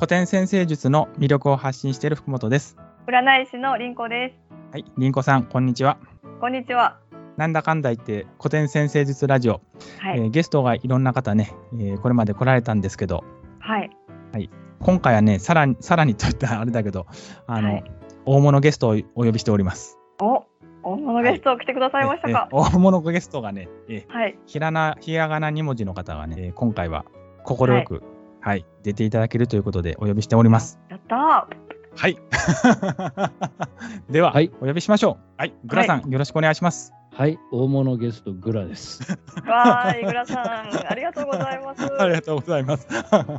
古典先生術の魅力を発信している福本です。占い師の凛子です。はい、凛子さん、こんにちは。こんにちは。なんだかんだ言って古典先生術ラジオ、はい。えーゲストがいろんな方ね、えーこれまで来られたんですけど、はい。今回はね、さらに、さらにといったらあれだけど、あの、はい大物ゲストをお呼びしております。お、大物ゲスト来てくださいましたか。えー大物ゲストがね、えーはい。ひらな、ひらがな2文字の方がね、えー今回は快く、はい、出ていただけるということでお呼びしております。やったー。はい。では、はいお呼びしましょう。はい、グラさん、よろしくお願いします。はい、大物ゲストグラです。わーい、グラさん、ありがとうございます。ありがとうございます。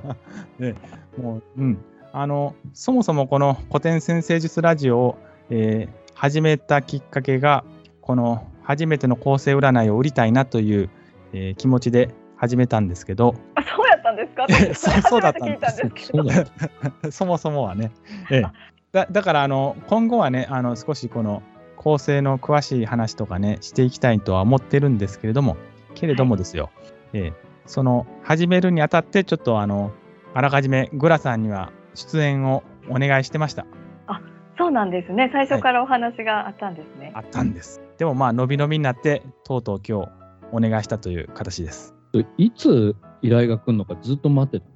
ね、もう、うん、あの、そもそもこの古典先生術ラジオを、えー始めたきっかけが、この初めての構成占いを売りたいなという、えー気持ちで始めたんですけど、あ、そうやったんですか？そうそうだったんです。そもそもはね。ええ、だだからあの今後はねあの少しこの構成の詳しい話とかねしていきたいとは思ってるんですけれどもけれどもですよ、ええ。その始めるにあたってちょっとあのあらかじめグラさんには出演をお願いしてました。そうなんですね。最初からお話があったんですね。あったんです。でもまあ伸び伸びになってとうとう今日お願いしたという形ですいつ依頼が来るのかずっと待ってた。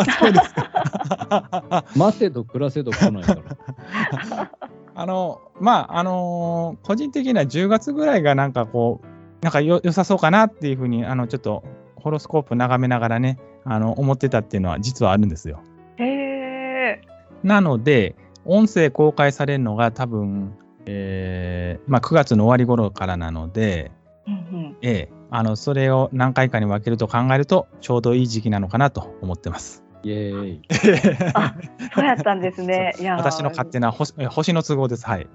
あそうですか待てど暮らせど来ないから。あの、まあ、あのー個人的には10月ぐらいがなんかこう、なんかよ良さそうかなっていうふうに、あの、ちょっとホロスコープ眺めながらね、あの、思ってたっていうのは実はあるんですよ。へえ。なので、音声公開されるのが多分、えーまあ、9月の終わり頃からなので、うんうん。ええあの、それを何回かに分けると考えると、ちょうどいい時期なのかなと思ってます。イエーイ。あそうやったんですね。いやー。私の勝手な星え星の都合です。はい。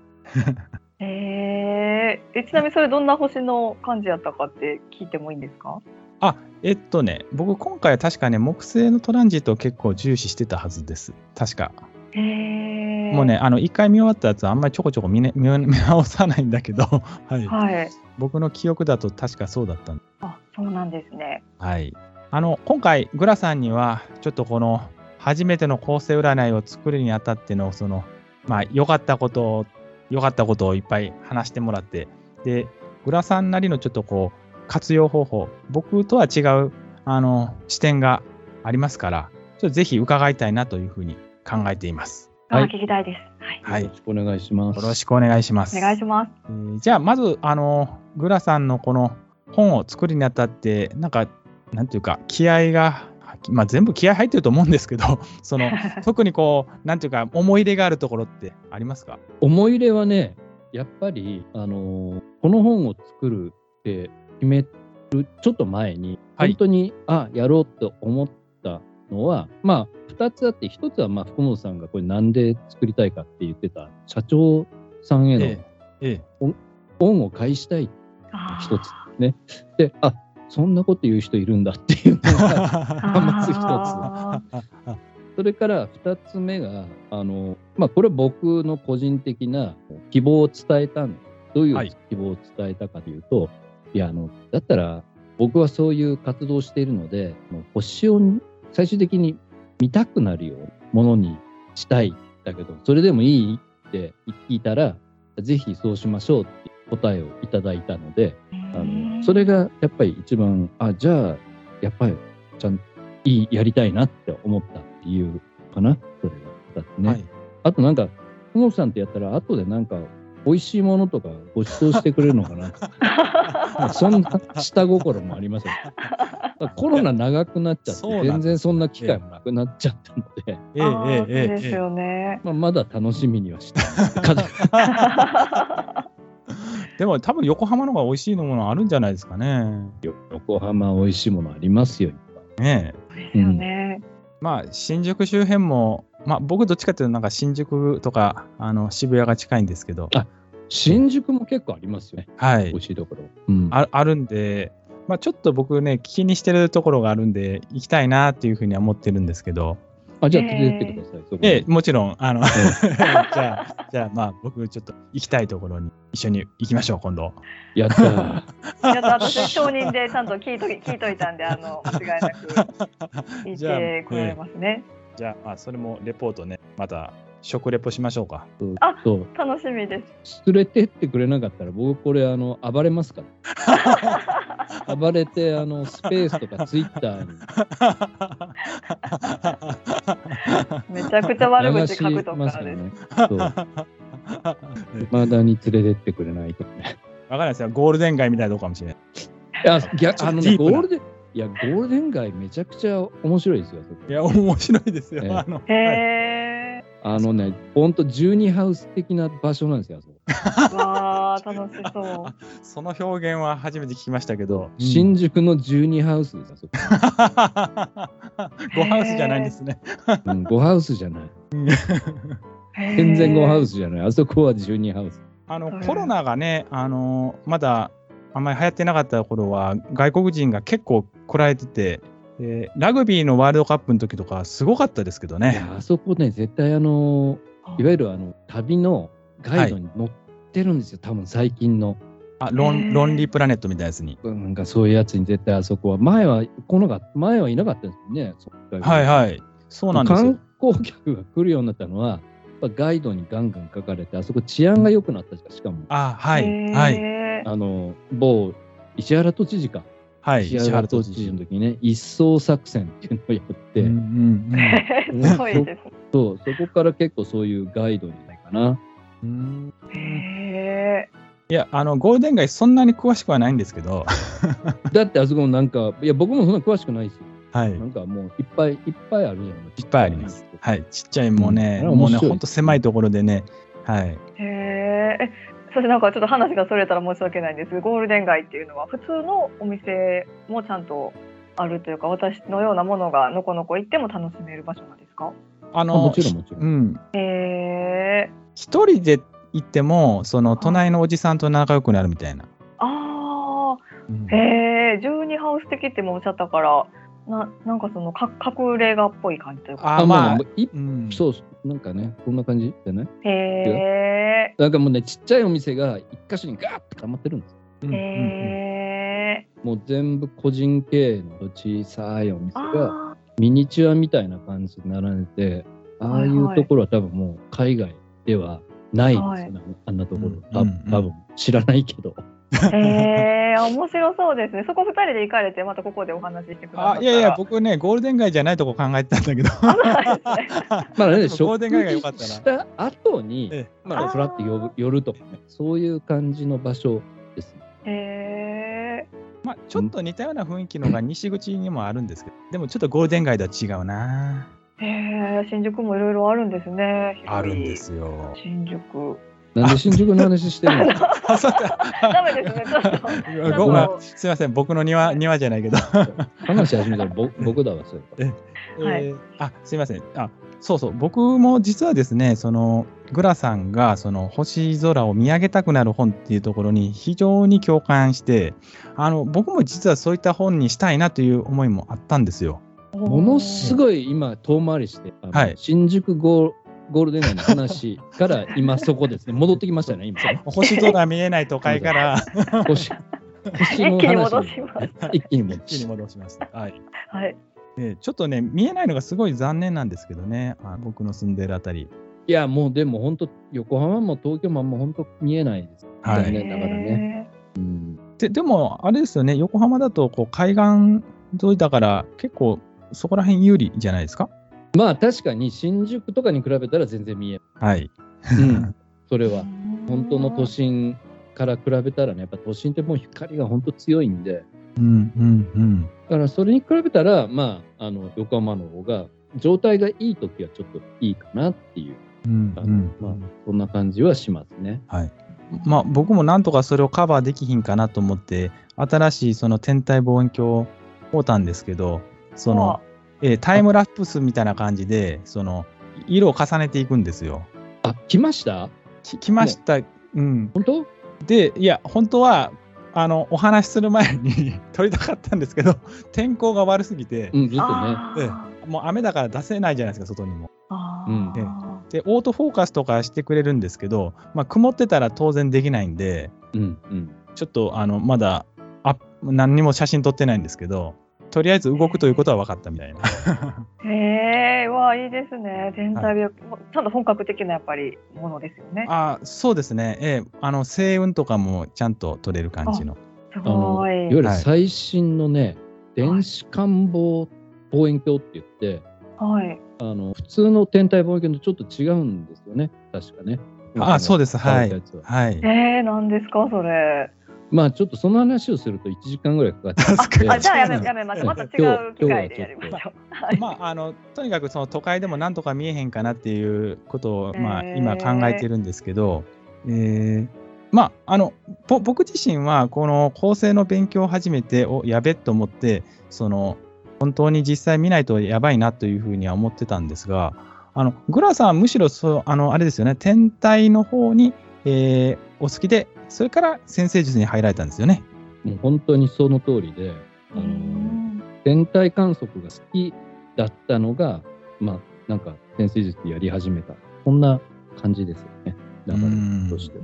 へ え。え、ちなみにそれどんな星の感じやったかって聞いてもいいんですか？あ、えっとね、僕今回は確かね、木星のトランジットを結構重視してたはずです。確か。もうね、。あの、一回見終わったやつはあんまりちょこちょこ見,、ね、見 見直さないんだけど、はい。はい。僕の記憶だと確かそうだったんあ、そうなんですね。はい。あの、今回、グラさんには、ちょっとこの、初めての構成占いを作るにあたっての、その、まあ、良かったことを、良かったことをいっぱい話してもらって、で、グラさんなりのちょっとこう、活用方法、僕とは違う、あの、視点がありますから、ちょっとぜひ伺いたいなというふうに考えています。あ、はい聞きたいです。はい。はい。よよろしくお願いします。ろしくお願いします。お願いします。えーじゃあ、まず、あの、グラさんのこの本を作るにあたって、なんか、なんていうか、気合が、まあ、全部気合入ってると思うんですけど、その、特にこう、なんていうか、思い入れがあるところってありますか？思い入れはね、やっぱり、あのーこの本を作るって決めるちょっと前に、はい本当に、あ、やろうと思ったのは、まあ、2つあって、1つは、まあ、福本さんがこれなんで作りたいかって言ってた、社長さんへのええ恩を返したい。あー一つ。ね。で、あそんなこと言う人いるんだっていうのが、まず一つ。あそれから2つ目が、あのまあ、これは僕の個人的な希望を伝えたんどういはい。う希望を伝えたかというと、い、やあの、だったら僕はそういう活動をしているので、もう星を最終的に見たくなるようなものにしたいんだけど、それでもいいって聞いたら、ぜひそうしましょうって答えをいただいたので、あのそれがやっぱり一番あじゃあやっぱりちゃんといいやりたいなって思った理由かなそれが2つね、はい。あとなんか福本さんってやったら後でなんか美味しいものとかご馳走してくれるのかなまあ そんな下心もありますよだからコロナ長くなっちゃって全然そんな機会もなくなっちゃったので、えーええええそうですよね。まあ、まだ楽しみにはしてます でも多分横浜の方が美味しいものあるんじゃないですかね。横浜美味しいものありますよねえ。そうですよね。まあ、新宿周辺も、まあ、僕どっちかっていうと、なんか新宿とか、あの、渋谷が近いんですけど、あ新宿も結構ありますよねはい美味。しいところ、うんああるんで、まあ、ちょっと僕ね、気にしてるところがあるんで、行きたいなっていうふうには思ってるんですけど、あ、じゃあ連れてってください。そこにええ、もちろん、あの、え じゃあ、じゃあ、まあ、僕、ちょっと行きたいところに一緒に行きましょう、今度。えやったー。やっと私承認でちゃんと聞いとき聞いといたんで、あの間違いなく言ってこられますね。じゃあ、まあ、それもレポートね、また食レポしましょうか。あそう楽しみです。連れてってくれなかったら僕これあの暴れますから 暴れてあのスペースとかツイッターにめちゃくちゃ悪口書くとかです。ね。そう。まだに連れてってくれないとね。わかんないですよ。ゴールデン街みたいなとこかもしれない。いや、逆あのね、ゴールデン、いや、ゴールデン街めちゃくちゃ面白いですよ。いや、面白いですよ。ええあの、へはいえ。あのね、ほんと12ハウス的な場所なんですよ。あそこ わあ楽しそう。その表現は初めて聞きましたけど、新宿の12ハウスです。あそこ ゴハウスじゃないんですね。うん、5ハウスじゃない。全全然5ハウスじゃない。あそこは12ハウス。あのうんコロナがね、あのまだあんまり流行ってなかった頃は、外国人が結構来られてて、でラグビーのワールドカップの時とか、すごかったですけどいね。や、あそこね、絶対あの、いわゆるあの旅のガイドに載ってるんですよ。多分最近の。あロへーンロンリープラネットみたいなやつに。なんかそういうやつに絶対あそこは。前は来なかった、前はいなかったですよね。はいはい。そうなんですよ観。光客が来るようになったのは、やっぱガイドにガンガン書かれて、あそこ治安が良くなったししかも、あ、はい、はい、あの、某石原都知事か。はい。石原都知事の時にね、一層作戦っていうのをやって、うんうんすごいです。そうそこから結構そういうガイドにないかな。へえ。いや、あの、ゴールデン街、そんなに詳しくはないんですけど、だってあそこもなんか、いや、僕もそんな詳しくないですよ。はい。なんかもういっぱいいっぱいあるじゃん。いいっぱいあります。はい。ちっちゃい、もうね、うんもうね、ほんと狭いところでね、はい。へえ。えそしてなんかちょっと話がそれたら申し訳ないんですゴールデン街っていうのは普通のお店もちゃんとあるというか私のようなものがのこのこ行っても楽しめる場所なんですか？あの、あもちろんもちろん。うん。へえ。一人で行っても、その、隣のおじさんと仲良くなるみたいな。あうんあ、へえ、十二ハウス的ってもおっしゃったから、ななんかそのか隠れ家っぽい感じというか。あ、まあもう、ん。そうなんかね、こんな感じ？じゃないへえ、なんかもうね、ちっちゃいお店が一箇所にガーッて溜まってるんですよ。うんうんうんへえ。もう全部個人経営の小さいお店があミニチュアみたいな感じで並んでて、ああいうところは多分もう海外ではないですよね、あんなところ。たうんうん多分知らないけど。え、面白そうですね。そこ二人で行かれて、またここでお話ししてくださったら。あいやいや、僕ね、ゴールデン街じゃないとこ考えてたんだけど、そうなんですね。まあね、ゴー食ルデン街が良事かったなした後に、え まあ、ふらって寄る寄るとかね、そういう感じの場所ですね。へえ。まあ、ちょっと似たような雰囲気のが西口にもあるんですけど、でもちょっとゴールデン街とは違うな。へえ、新宿もいろいろあるんですね。あるんで。すよ。新宿。なんで新宿の話してるんですかあ、そうか。ダメですね、ちょっと。ごめんすみません、僕の庭庭じゃないけど。話し始めたらぼ 僕だわ、それ。はいえーあすみませんあそうそう僕も実はですねそのグラさんがその星空を見上げたくなる本っていうところに非常に共感してあの僕も実はそういった本にしたいなという思いもあったんですよ。ものすい。ごい今、遠回りして、はい新宿ゴーゴールデン街の話から今そこですね、戻ってきましたね、今。星空見えない都会から星 星の一気に戻話します。一気に戻一気に戻しました。はいはい。でちょっとね見えないのがすごい残念なんですけどねあ僕の住んでるあたり。いや、もうでも本当、横浜も東京もあんま本当見えないです。はい残念ながらね。うんででもあれですよね横浜だとこう海岸沿いだから結構そこら辺有利じゃないですか？まあ確かに新宿とかに比べたら全然見えはい。ない。うん、それは。本当の都。心から比べたらね、やっぱ都心ってもう光が本当強いんで、うんうんうん。だからそれに比べたら、まあ、あの横浜の方が、状態がいい時はちょっといいかなっていう、うんまあ、そんな感じはしますね。はい。まあ僕もなんとかそれをカバーできひんかなと思って、新しいその天体望遠鏡を買うたんですけど、その、えータイムラプスみたいな感じで、その、色を重ねていくんですよ。あ、来ました？き来ました。うん。本当？で、いや、本当は、あの、お話しする前に 撮りたかったんですけど、天候が悪すぎて、うん、ずっとね。もう雨だから出せないじゃないですか、外にも。あうんーで、オートフォーカスとかしてくれるんですけど、まあ、曇ってたら当然できないんで、うん、うん。ちょっとあのまだあ何にも写真撮ってないんですけど、とりあえず動くということは分かったみたいな。へえ、わあ、いいですね。天体病、ちゃんと本格的なやっぱりものですよね。あそうですね、ええ、あの星雲とかもちゃんと取れる感じの。すあのごい。いわゆるはい最新のね、電子感望望遠鏡って言って、はい。あの普通の天体望遠鏡とちょっと違うんですよね、確かね。あそうですはいははい。えー、何ですか、それ。まあちょっとその話をすると1時間ぐらいかかっちゃうじゃあやめやめます。うんまた違う機会でやりましょう。はい。まあ、あのとにかくその都会でもなんとか見えへんかなっていうことを、まあ、今考えてるんですけど、えーまあ、あのぼ僕自身はこの構成の勉強を始めておやべっと思ってその本当に実際見ないとやばいなというふうには思ってたんですがあのグラさんはむしろそうあのあれですよね天体の方に、えーお好きでそれから先生術に入られたんですよね。もう本当にその通りで、あうのん。天体観測が好きだったのが、まあなんか先生術やり始めた、そんな感じですよね、流れとして。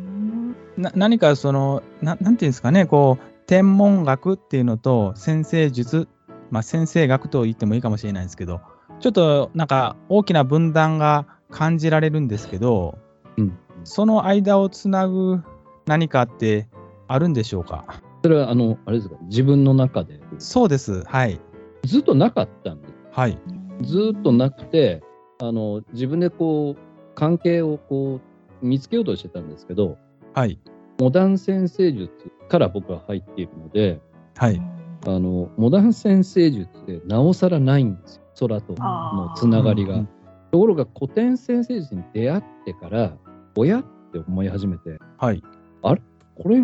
な何かそのな、なんていうんですかね、こう、天文学っていうのと先生術、まあ、先生学と言ってもいいかもしれないですけど、ちょっとなんか大きな分断が感じられるんですけど、うん、その間をつなぐ何かってあるんでしょうか？それはあの、あれですか、自分の中でそうです。はい。ずっとなかったんです。はい。ずっとなくて、あの自分でこう関係をこう見つけようとしてたんですけど、はい。モダン先生術から僕は入っているので、はい。あのモダン先生術でなおさらないんですよ、空とのつながりが。うんところが古典先生術に出会ってから、親って思い始めて、はい。これ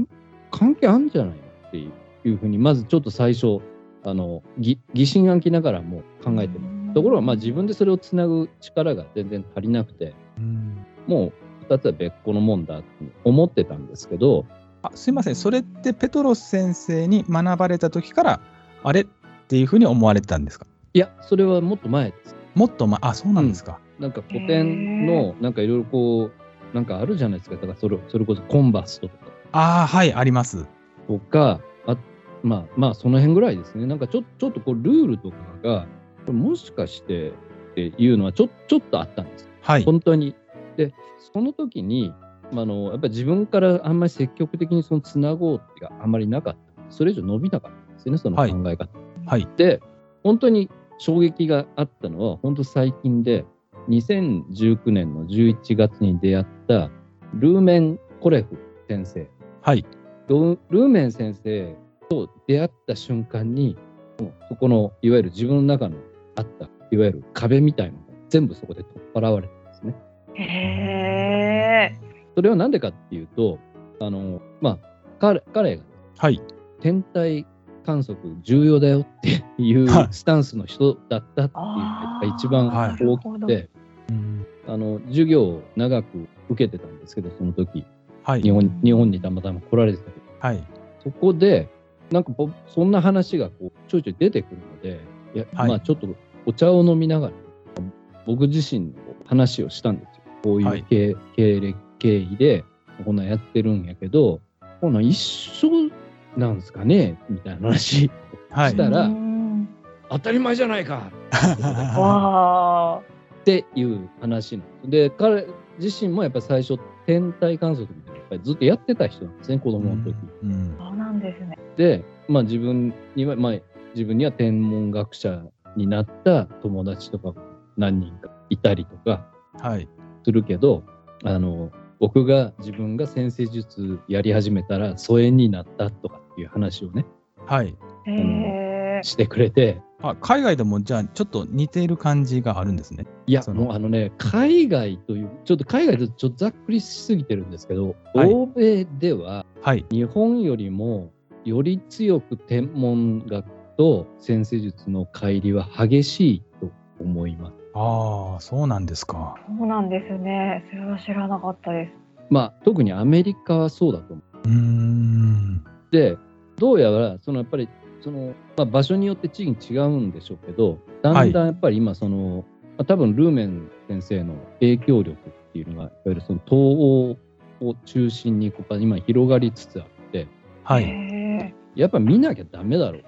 関係あるんじゃないのっていうふうに、まずちょっと最初、あの疑疑心暗鬼ながらも考えてます。ところが、まあ、自分でそれをつなぐ力が全然足りなくて、うんもう2つは別個のもんだって思ってたんですけど、あすいません。それってペトロス先生に学ばれた時から、あれっていうふうに思われてたんですか？いや、それはもっと前です。もっとま、あ、そうなんですか。なんか古典の、なんかいろいろこう、なんかあるじゃないですか。だからそれそれこそコンバストとかああ、はい、あります。とか、あまあまあその辺ぐらいですね。なんかちょちょっとこうルールとかが、もしかしてっていうのはちょちょっとあったんです。はい。本当に。で、その時に、まあ、あのやっぱり自分からあんまり積極的にそのつなごうっていうかあんまりなかった。それ以上伸びなかったんですよね、その考え方。はい。で、本当に衝撃があったのは、本当最近で、2019年の11月に出会ったルーメン・コレフ先生。はい。ルルーメン先生と出会った瞬間に、もうそこのいわゆる自分の中のあった、いわゆる壁みたいなのが全部そこで取っ払われたんですね。へえ。それは何でかっていうと、あの、まあ、彼彼がはい。天体観測重要だよっていうはいスタンスの人だったっていうのが一番はい大きくて、うんあの授業を長く受けてたんですけど、その時はい。日本日本にたまたま来られてたけど、はい。そこで、なんかぼそんな話がこうちょいちょい出てくるので、いやはいまあちょっとお茶を飲みながら、僕自身の話をしたんですよ。こういはいう経,、経歴経緯で、こんなんやってるんやけど、こんなん一緒なんですかね？みたいな話はい。したらうん当たり前じゃないか わあ。っていう話なんです。で、彼自身もやっぱり最初、天体観測みたいなのやっぱりずっとやってた人なんですね、子供の時。うんそうなんですね。で、まあ自分には、まあ自分には天文学者になった友達とかも何人かいたりとかはい。するけど、あの、僕が自分が先生術やり始めたら疎遠になったとかっていう話をね、はい。してくれて、あ、海外でもじゃあちょっと似ている感じがあるんですね。いや、そのもうあのね、海外という、ちょっと海外とちょっとざっくりしすぎてるんですけど、はい欧米でははい。日本よりもより強く天文学と先生術の乖離は激しいと思います。ああ、そうなんですか。そうなんですね。それは知らなかったです。まあ、特にアメリカはそうだと思う。うーん。で、どうやら、そのやっぱり、その、まあ、場所によって地域違うんでしょうけど、だんだんやっぱり今、その、まあ、多分ルーメン先生の影響力っていうのが、いわゆるその東欧を中心にこう今広がりつつあって、はへい。え。やっぱ見なきゃダメだろう。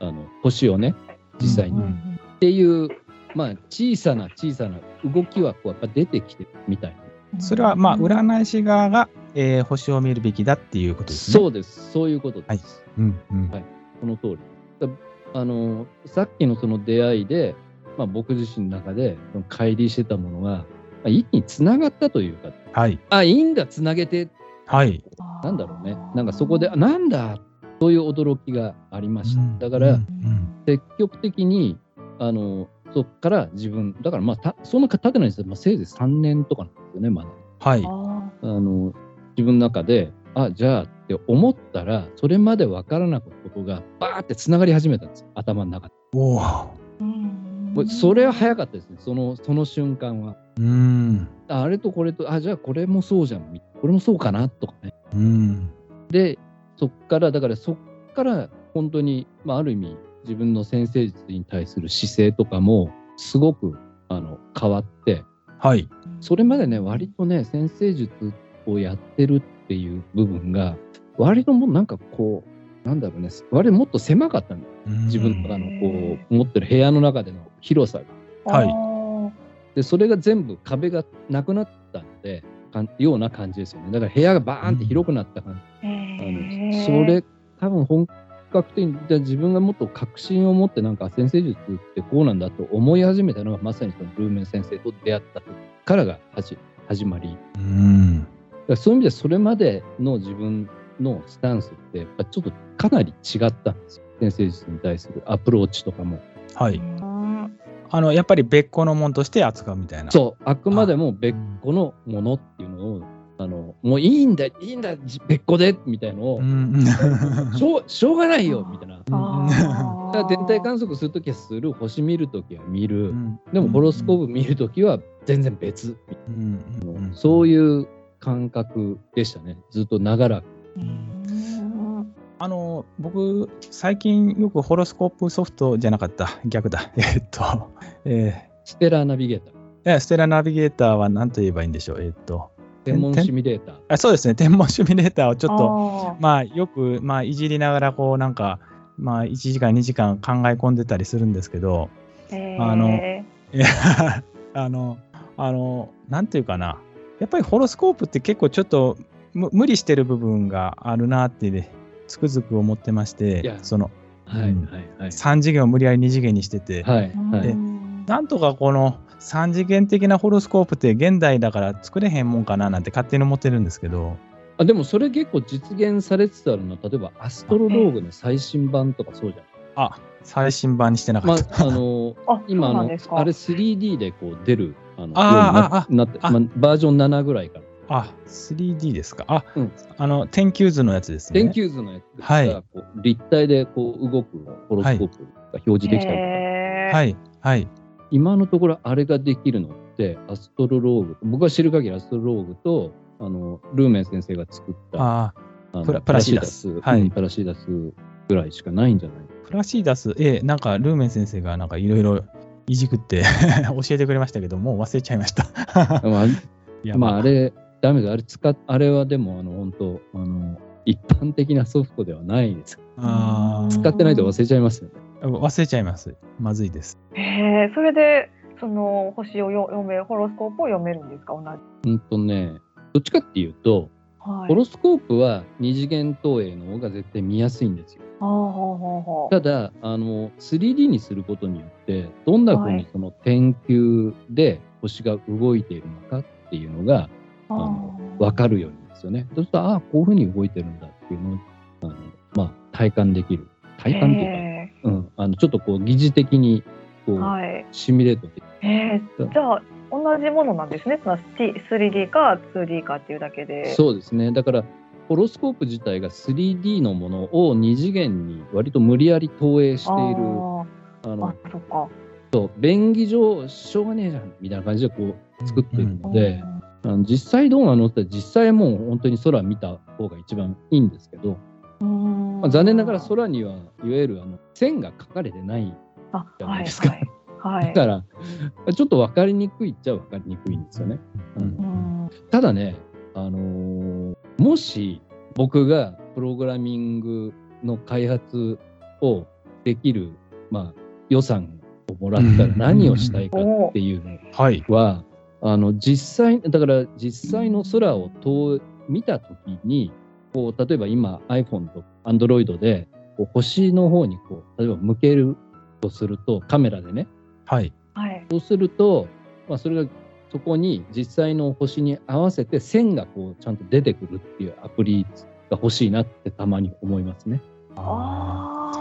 あの、星をね実際に。うんっていう、まあ、小さな小さな動きはこうやっぱ出てきてるみたいな。それはまあ占い師側が、えー星を見るべきだっていうことですね。そうです。そういうことです。うんうんはいその通り。だあの、さっきのその出会いで、まあ、僕自身の中で、その乖離してたものが、まあ、一気につながったというか、はい。あ、いいんだ、つなげて、はい。なんだろうね。なんかそこで、あなんだ、そういう驚きがありました。だから、うん積極的に、あの、そこから自分、だからまあ、たそんな経ってないんですよ。まあ、せいぜい3年とかなんですよね、まだ。はい。ああの自分の中で、あじゃあって思ったら、それまで分からなかったことが、バーってつながり始めたんですよ、頭の中で。おそれは早かったですね、そのその瞬間は。うん。ああれとこれと、あじゃあこれもそうじゃん、これもそうかなとかね。うん。で、そっから、だからそっから本当に、まあ、ある意味、自分の先生術に対する姿勢とかも、すごくあの変わって、はい。それまでね、割とね、先生術をやってるっていう部分が、割ともうなんかこう、なんだろうね、割ともっと狭かったの。自分の中のこう、持ってる部屋の中での広さが。はいあで、それが全部壁がなくなったので、かんような感じですよね。だから部屋がバーンって広くなった感じ。ーあへーのそれ、多分本格的に、じゃあ自分がもっと確信を持って、なんか先生術ってこうなんだと思い始めたのが、まさにそのルーメン先生と出会った時からが始始まり。うん。そういう意味でそれまでの自分のスタンスってやっぱちょっとかなり違ったんですよ。先生術に対するアプローチとかも。はい。うんあの、やっぱり別個のもんとして扱うみたいな。そう、あくまでも別個のものっていうのを、あのもういいんだ、いいんだ、別個でみたいなのを、うん。しょうしょうがないよみたいな。だから天体観測するときはする、星見るときは見る、うんでもホロスコープ見るときは全然別、うんうんそういう感覚でしたね、ずっと長らく。うんあの、僕、最近よくホロスコープソフトじゃなかった。逆だ。えーっと、えステラーナビゲーター、ーえステラナビゲーターは何と言えばいいんでしょう。えーっと、天文天シミュレーター。あそうですね。天文シミュレーターをちょっと、まあ、よく、まあ、いじりながら、こう、なんか、まあ、1時間、2時間考え込んでたりするんですけど、へーあの あの、あの、なんていうかな。やっぱりホロスコープって結構ちょっとむ無理してる部分があるなってね、つくづく思ってましいてや、そのはいはいうんはい。3次元を無理やり2次元にしてて、はいはい。うんなんとかこの3次元的なホロスコープって現代だから作れへんもんかななんて勝手に思ってるんですけど、あでもそれ結構実現されつつあるのは、例えばアストロローグの最新版とかそうじゃん。あ、最新版にしてなかまった。あ、あのあ今あのあれ 3D でこう出るあのあななって、あ。まあ、バージョン7ぐらいから。あ、3D ですか？あ、うん。あの、天球図のやつですね。天球図のやつはい。がこう立体でこう動くホロスコープが表示できたりとか、はい、はい。今のところあれができるのってアストロローグ僕が知る限りアストロローグとあのルーメン先生が作ったあプラプラシーダス。はいうんプラシーダスぐらいしかないんじゃない？プラシーダス、ええ、なんかルーメン先生がなんかいろいろいじくって 教えてくれましたけど、もう忘れちゃいました。まあ いやまあ、あれ、ダメだ。あれ使っ、あれはでも、あの、本当あの、一般的なソフトではないです。あ使ってないと忘れちゃいますよね。ー忘れちゃいます。まずいです。へーそれでその星をよ読めホロスコープを読めるんですか？同じ。うんとね、どっちかっていうと、はい。ホロスコープは二次元投影の方が絶対見やすいんですよ。ただ、あの、3D にすることによって、どんな風はいにその天球で星が動いているのかっていうのが、あの分かるようにですよね。そうすると、ああ、こういう風に動いてるんだっていうのを、あのまあ、体感できる。体感っていうか、へうん、あのちょっとこう疑似的にこう、ーはい。シミュレートできえー、じゃあ同じものなんですね。その T- 3D か 2D かっていうだけで。そうですねだからホロスコープ自体が 3D のものを2次元に割と無理やり投影しているああのーあ、そっか。便宜上しょうがねえじゃんみたいな感じでこう作ってるので、うんあの実際どうなのって実際もう本当に空見た方が一番いいんですけど、うんまあ、残念ながら空にはいわゆるあの線が書かれてないあじゃないですかはいはい。はい。だからちょっと分かりにくいっちゃ分かりにくいんですよね。うん。うん。ただね、あのーもし僕がプログラミングの開発をできるまあ、予算をもらったら何をしたいかっていうのはい。は、あの実際、だから実際の空を遠見たときに、こう例えば今 iPhone と Android でこう星の方にこう例えば向けるとするとカメラでね、はい。はい。そうすると、まあ、それがそこに実際の星に合わせて線がこうちゃんと出てくるっていうアプリが欲しいなってたまに思いますね。あ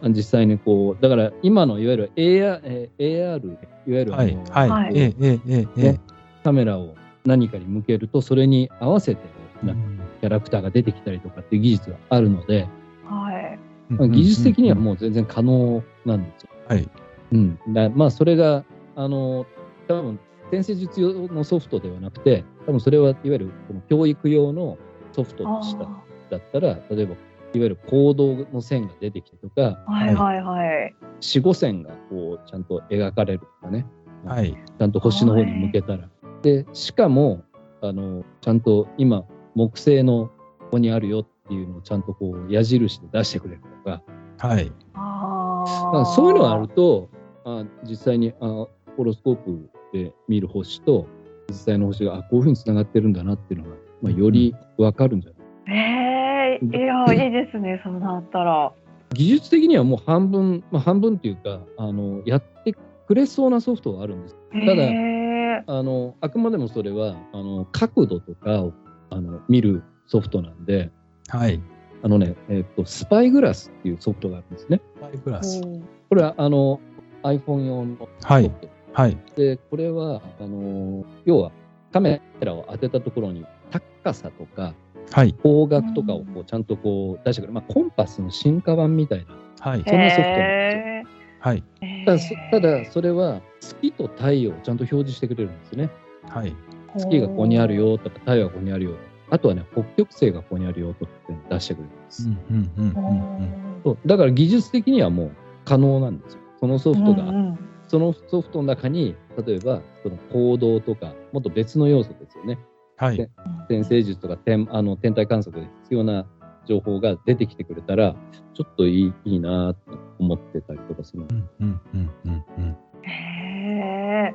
あ。実際にこう、だから今のいわゆる AR、えー AR いわゆるあの、はい。はい。はいええ、ええ、ええ、ええ。カメラを何かに向けると、それに合わせてなうんキャラクターが出てきたりとかっていう技術があるので、は技術的にはもう全然可能なんですよ。はい。うん。だまあ、それが、あの、多分先生術用のソフトではなくて、多分それはいわゆるこの教育用のソフトあでしたーだったら、例えば、いわゆる行動の線が出てきてとか、はいはいはい。四五線がこうちゃんと描かれるとかね、はい。ちゃんと星の方に向けたら。で、しかも、あの、ちゃんと今、木星のここにあるよっていうのをちゃんとこう矢印で出してくれるとか、はい。ああ。まあそういうのがあると、あ実際にあホロスコープで見る星と、実際の星があこういうふうにつながってるんだなっていうのが、まあ、より分かるんじゃない？ええいや、いいですね、そうなったら。技術的にはもう半分、まあ、半分っていうかあの、やってくれそうなソフトがあるんです。ただへえあのあくまでもそれはあの角度とかをあの見るソフトなんで、はい。あのね、えっと、スパイグラスっていうソフトがあるんですね。ファイグラス。うんこれはあの iPhone 用のソフト。はいはい。で、これは、あの要はカメラを当てたところに高さとかはい。方角とかをこうちゃんとこう出してくれる、まあ、コンパスの進化版みたいな、はい。そんなソフトなんですよ。へはい。えただそただ、それは月と太陽をちゃんと表示してくれるんですね。はい。月がここにあるよとか、太陽がここにあるよ。あとはね、北極星がここにあるよとかっていうのを出してくれるんです。うんうんうんうんうん。そうだから技術的にはもう可能なんですよ。そのソフトが、うんうんそのソフトの中に、例えばその行動とか、もっと別の要素ですよね。はい。天星術とか天あの天体観測で必要な情報が出てきてくれたら、ちょっといいいいなと思ってたりとかする。うんうんうんうんうん。へえ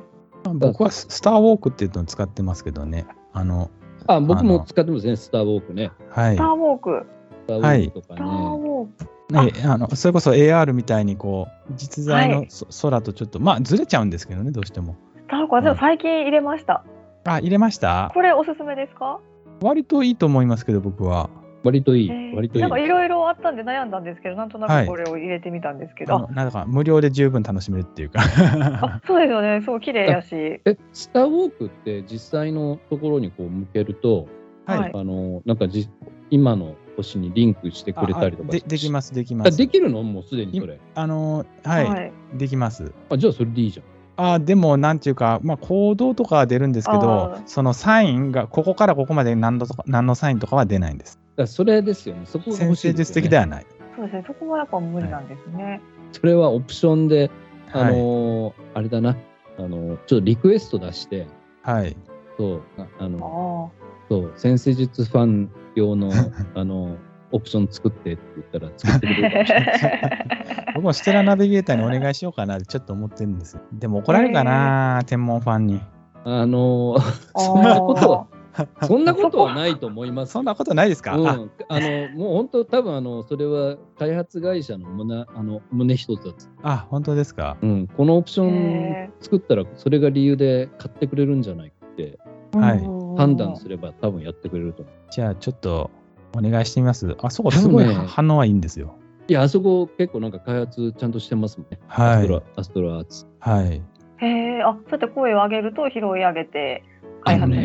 僕はススターウォークっていうのを使ってますけどね。あの、あ、僕も使ってますね、スターウォークね。はいスタ。ーウォーク。スターウォークとかね。スターウォーク。ね、あのそれこそ AR みたいにこう実在のはいそ空とちょっと、まあずれちゃうんですけどねどうしてもスターウォークはでも最近入れました。あ入れました？これおすすめですか？割といいと思いますけど僕は割といい、へえ割といいなん。かいろいろあったんで悩んだんですけど、なんとなはいくこれを入れてみたんですけど。あのなんだか無料で十分楽しめるっていうかあ、そうですよね。そう綺麗やし。え、スターウォークって実際のところにこう向けると、はい、はいあの、なんかじ今の星にリンクしてくれたりとかでできますできまあすできるのもうすでにそれ。あのはい、はい。できますあ、じゃあそれでいいじゃん。あでもなんていうか、まあ、行動とかは出るんですけどそのサインがここからここまで何のとか何のサインとかは出ないんですだそれですよね。そこが先欲しい術的ではないそうですね。そこもやっぱ無理なんですね。それはオプションで、あはい、のーあれだな、あのーちょっとリクエスト出して、はい、そう、あの、あ。そう、先生術ファン用の、あのーオプション作ってって言ったら作ってくれるかもしれない。僕もステラナビゲーターにお願いしようかなってちょっと思ってるんです。でも怒られるかな、天文ファンに。あのーそんなことは、そんなことはないと思います。そんなことないですか、うん、ああのもう本当、多分あのそれは開発会社の胸あの胸一つだと、あ、本当ですか？うん、このオプションへ作ったら、それが理由で買ってくれるんじゃないかってはい判断すれば、多分やってくれると思う。じゃあちょっとお願いしてみます。あそこすごい反応はいいんですよ。いや、あそこ結構なんか開発ちゃんとしてますもんね。アはいストロ。アストロアーツ。はい。へえ。あ、そうやって声を上げると拾い上げて開発に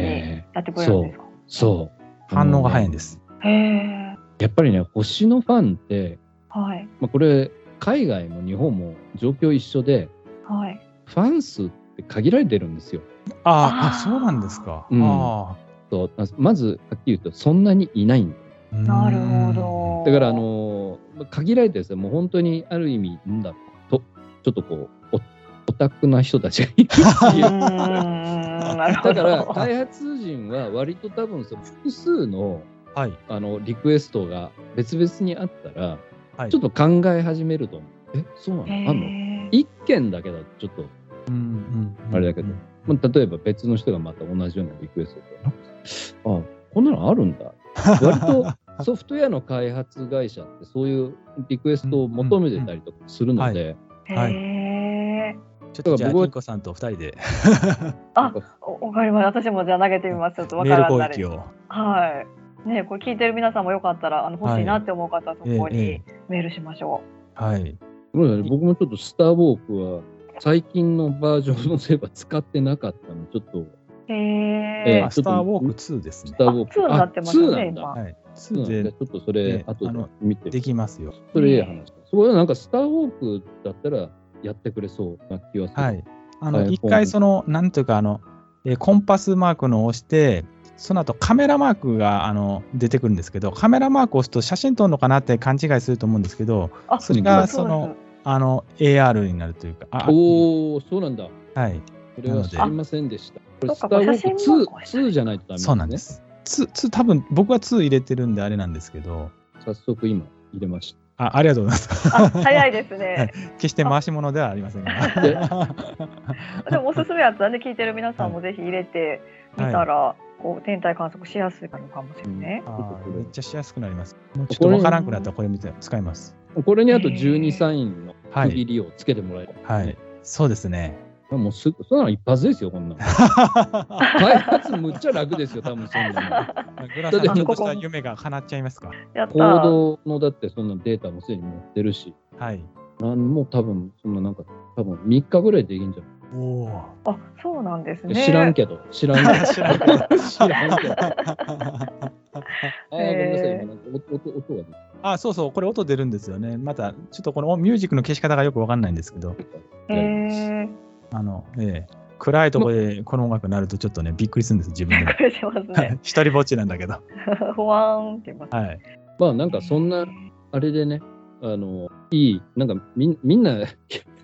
やってくれるんですか？そう。反応が早いんで。です。へえ。やっぱりね、星のファンって、はいまあ、これ、海外も日本も状況一緒で、はい。ファン数って限られてるんですよ。ああそうなんですか。うん。あそうままず、はっきり言うと、そんなにいないんだよ。あなるほ。ど。だから、あのー限られてですね、もう本当にある意味、なんだろう、とちょっとこう、おオタクな人たちがいるっていう。だから、開発陣は割と多分その複数のはい。あのリクエストが別々にあったら、はい。ちょっと考え始めると思う。え、そうなの？へあんの？ー。一件だけだとちょっと、うんうんうん。あれだけどまあ、例えば別の人がまた同じようなリクエストで、あ、こんなのあるんだ。割と ソフトウェアの開発会社ってそういうリクエストを求めてたりとかするので、はいちょっとじゃあ、だから僕は金子さんと二人で あ、おわかります。私もじゃあ投げてみます。ちょっとわからんなり。攻撃を。はい。ね、これ聞いてる皆さんもよかったら、あの欲しいなって思う方はそこにメールしましょはい。ごめんなさい僕もちょっとスターウォークは最近のバージョンのせいば使ってなかったので、ちょっとう。へええあスターウォーク2ですねスタ。ーウォーク。あ2になってますねあ2なんだ。今はい。2そうなんだでちょっとそれあの見てできますよ。それいい話だ。それはなんかスターウォークだったらやってくれそうな気はする。はい。あの、はい一回その、なんというか、あの、えーコンパスマークのを押して、その後カメラマークがあの出てくるんですけど、カメラマークを押すと写真撮るのかなって勘違いすると思うんですけど、あ、それがそのあの AR になるというか、あおお、そうなんだ。はい、それは知りませんでした。これそっかスターウォー写真もク2、2じゃないとダメそうなんで。す。2、2多分僕は2入れてるんであれなんですけど、早速今入れましあありがとうございます。あ、早いですね。決して回し物ではありませんが。で もおすすめやったらね、聞いてる皆さんもぜひ入れてみたら、こう天体観測しやすいのかもしれないね。あーめっちゃしやすくなります。もうちょっとわからんくなったらこれ見て使います。た。これにあとへー12サインのはい区切りをつけてもらえる。はい。そうですね。もうすぐ、そんなの一発ですよ、こんなの。開発むっちゃ楽ですよ、多分そんなの。グラさん、だってちょっとした夢が叶っちゃいますか？やったコードのだってそんなデータもすでに持ってるし、はい。なんも多分、そんななんか、多分3日ぐらいできんじゃおお。あ、そうなんですね。知らんけど、知らんけど。知らんけど。あー、ごめんなさい、音音音が出てあ、そうそう、これ音出るんですよね。また、ちょっとこのミュージックの消し方がよくわかんないんですけど、へえ。あの、ええ暗いところでこの音楽になるとちょっとね、びっくりするんです、自分でもびっ。くりしますね。一人ぼっちなんだけど。ふわーんってます。はい。まあなんかそんな、あれでね、あの、いい、なんかみんみんな、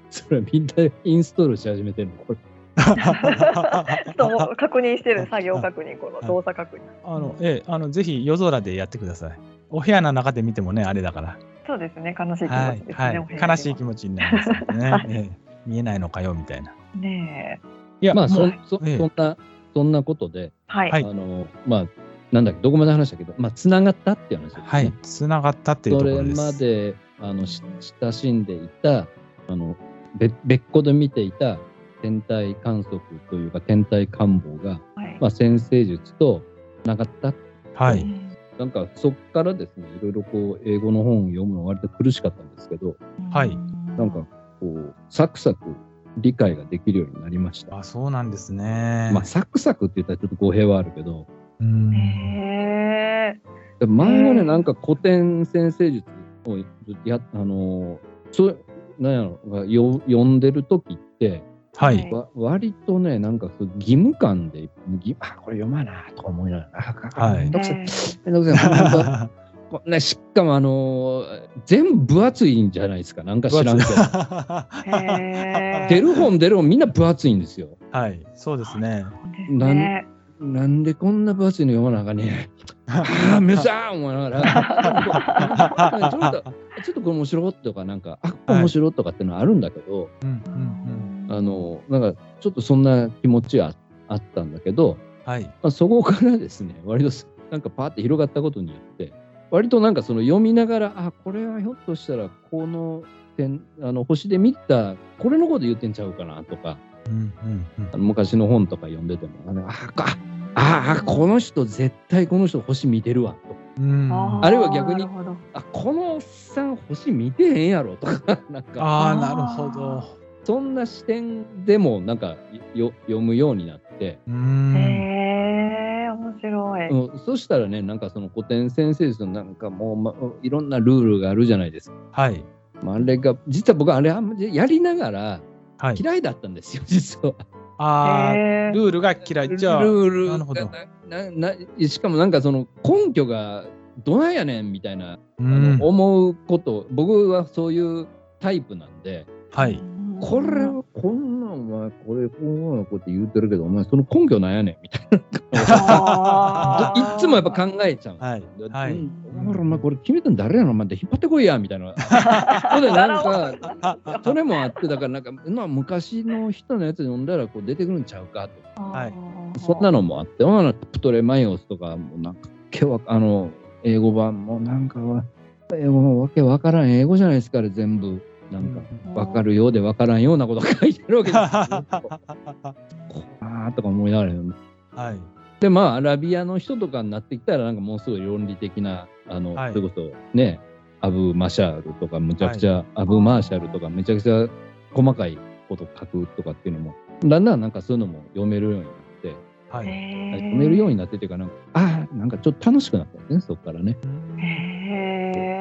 それはみんなインストールし始めてるの、これ。ちょっともう確認してる 作業確認、この動作確認。あの、ええ、あの、ぜひ夜空でやってください。お部屋の中で見てもね、あれだから。そうですね、悲しい気はい。持ちですね。はい。は悲しい気持ちになりますね。は いええ見えないのかよ、みたいな。ねえ。いや、まあそそええそんな、そんなことで、はい。はいあの、まあ、なんだっけ、どこまで話したけ？ど、まあ、つながったっていう話ですね。はい。つながったっていうそれところです。まで、あの、し親しんでいた、あの、別別個で見ていた天体観測というか天体観望が、はいまあ、先生術とつながった。はい。うんなんかそこからですね、いろいろこう英語の本を読むの割と苦しかったんですけど、はいなんかこう、サクサク理解ができるようになりました。あ、そうなんですね。まあ、サクサクって言ったらちょっと語弊はあるけど、うん。へえ。で前はね、うんなんか古典先生術をや、あのーそう、なんやろ、がよ読んでる時って、はい。はい。わ割とね、なんか義務感で、義あ、これ読まなとか思いながら、はい。めんどくさい、ねめんどくさい、ね、しかもあのー全部分厚いんじゃないですか、なんか知らんけど。出る本出る本みんな分厚いんですよ。はい。そうですね。ですね。なんでこんな分厚いの読まなあかんねん。ああ、皆さん思いながら、ちょっと、ちょっとこれ面白いとか、なんか、あ、これ面白いとかってのはあるんだけど。あの、なんか、ちょっとそんな気持ちはあったんだけど、はい。まあ、そこからですね、割とすなんかパーって広がったことによって、割となんかその読みながら、あ、これはひょっとしたら、この点、あの星で見た、これのこと言ってんちゃうかなとか、うんうん昔の本とか読んでても、あのあああ、この人絶対この人星見てるわとか、うん。ああるいは逆になるほどあ、このおっさん星見てへんやろとか、なんか、ああ、なるほど。そんな視点でもなんかよ読むようになって、うん。へえ、面白い。うん、そしたらね、なんかその古典先生術のなんかもう、ま、いろんなルールがあるじゃないですか。はい。まあ、あれが、実は僕あれあんまりやりながらはい。嫌いだったんですよ、実は。ああ、ルールが嫌い。じゃあ、ルールなるほどがなななしかもなんかその根拠がどないやねんみたいな、うあんの思うこと僕はそういうタイプなんではい。これはこんなお前、これ、こうこうって言うてるけど、お前、その根拠なんやねんみたいな。あいつもやっぱ考えちゃう。はいはいうんお前お前これ決めたん誰やろお前って引っ張ってこいやみたいな。それでなんか、それもあって、だからなんか、まあ、昔の人のやつ読んだらこう出てくるんちゃうかと。はいそんなのもあって、ほなプトレマイオスとかもなんか、けわあの、英語版もなんかは、英語もわけわからん英語じゃないですか、あれ全部。なんか、わかるようでわからんようなことが書いてあるわけですよ。あーとか思いながらはい。で、まあ、アラビアの人とかになってきたら、なんかもうすごい論理的な、あの、はいそれこそね、アブ・マシャールとか、むちゃくちゃ、アブ・マーシャルとか、めちゃくちゃ細かいこと書くとかっていうのも、だんだんなんかそういうのも読めるようになって、はい。読めるようになってっていうか、なんか、ああ、なんかちょっと楽しくなったんですね、そこからね。うんへ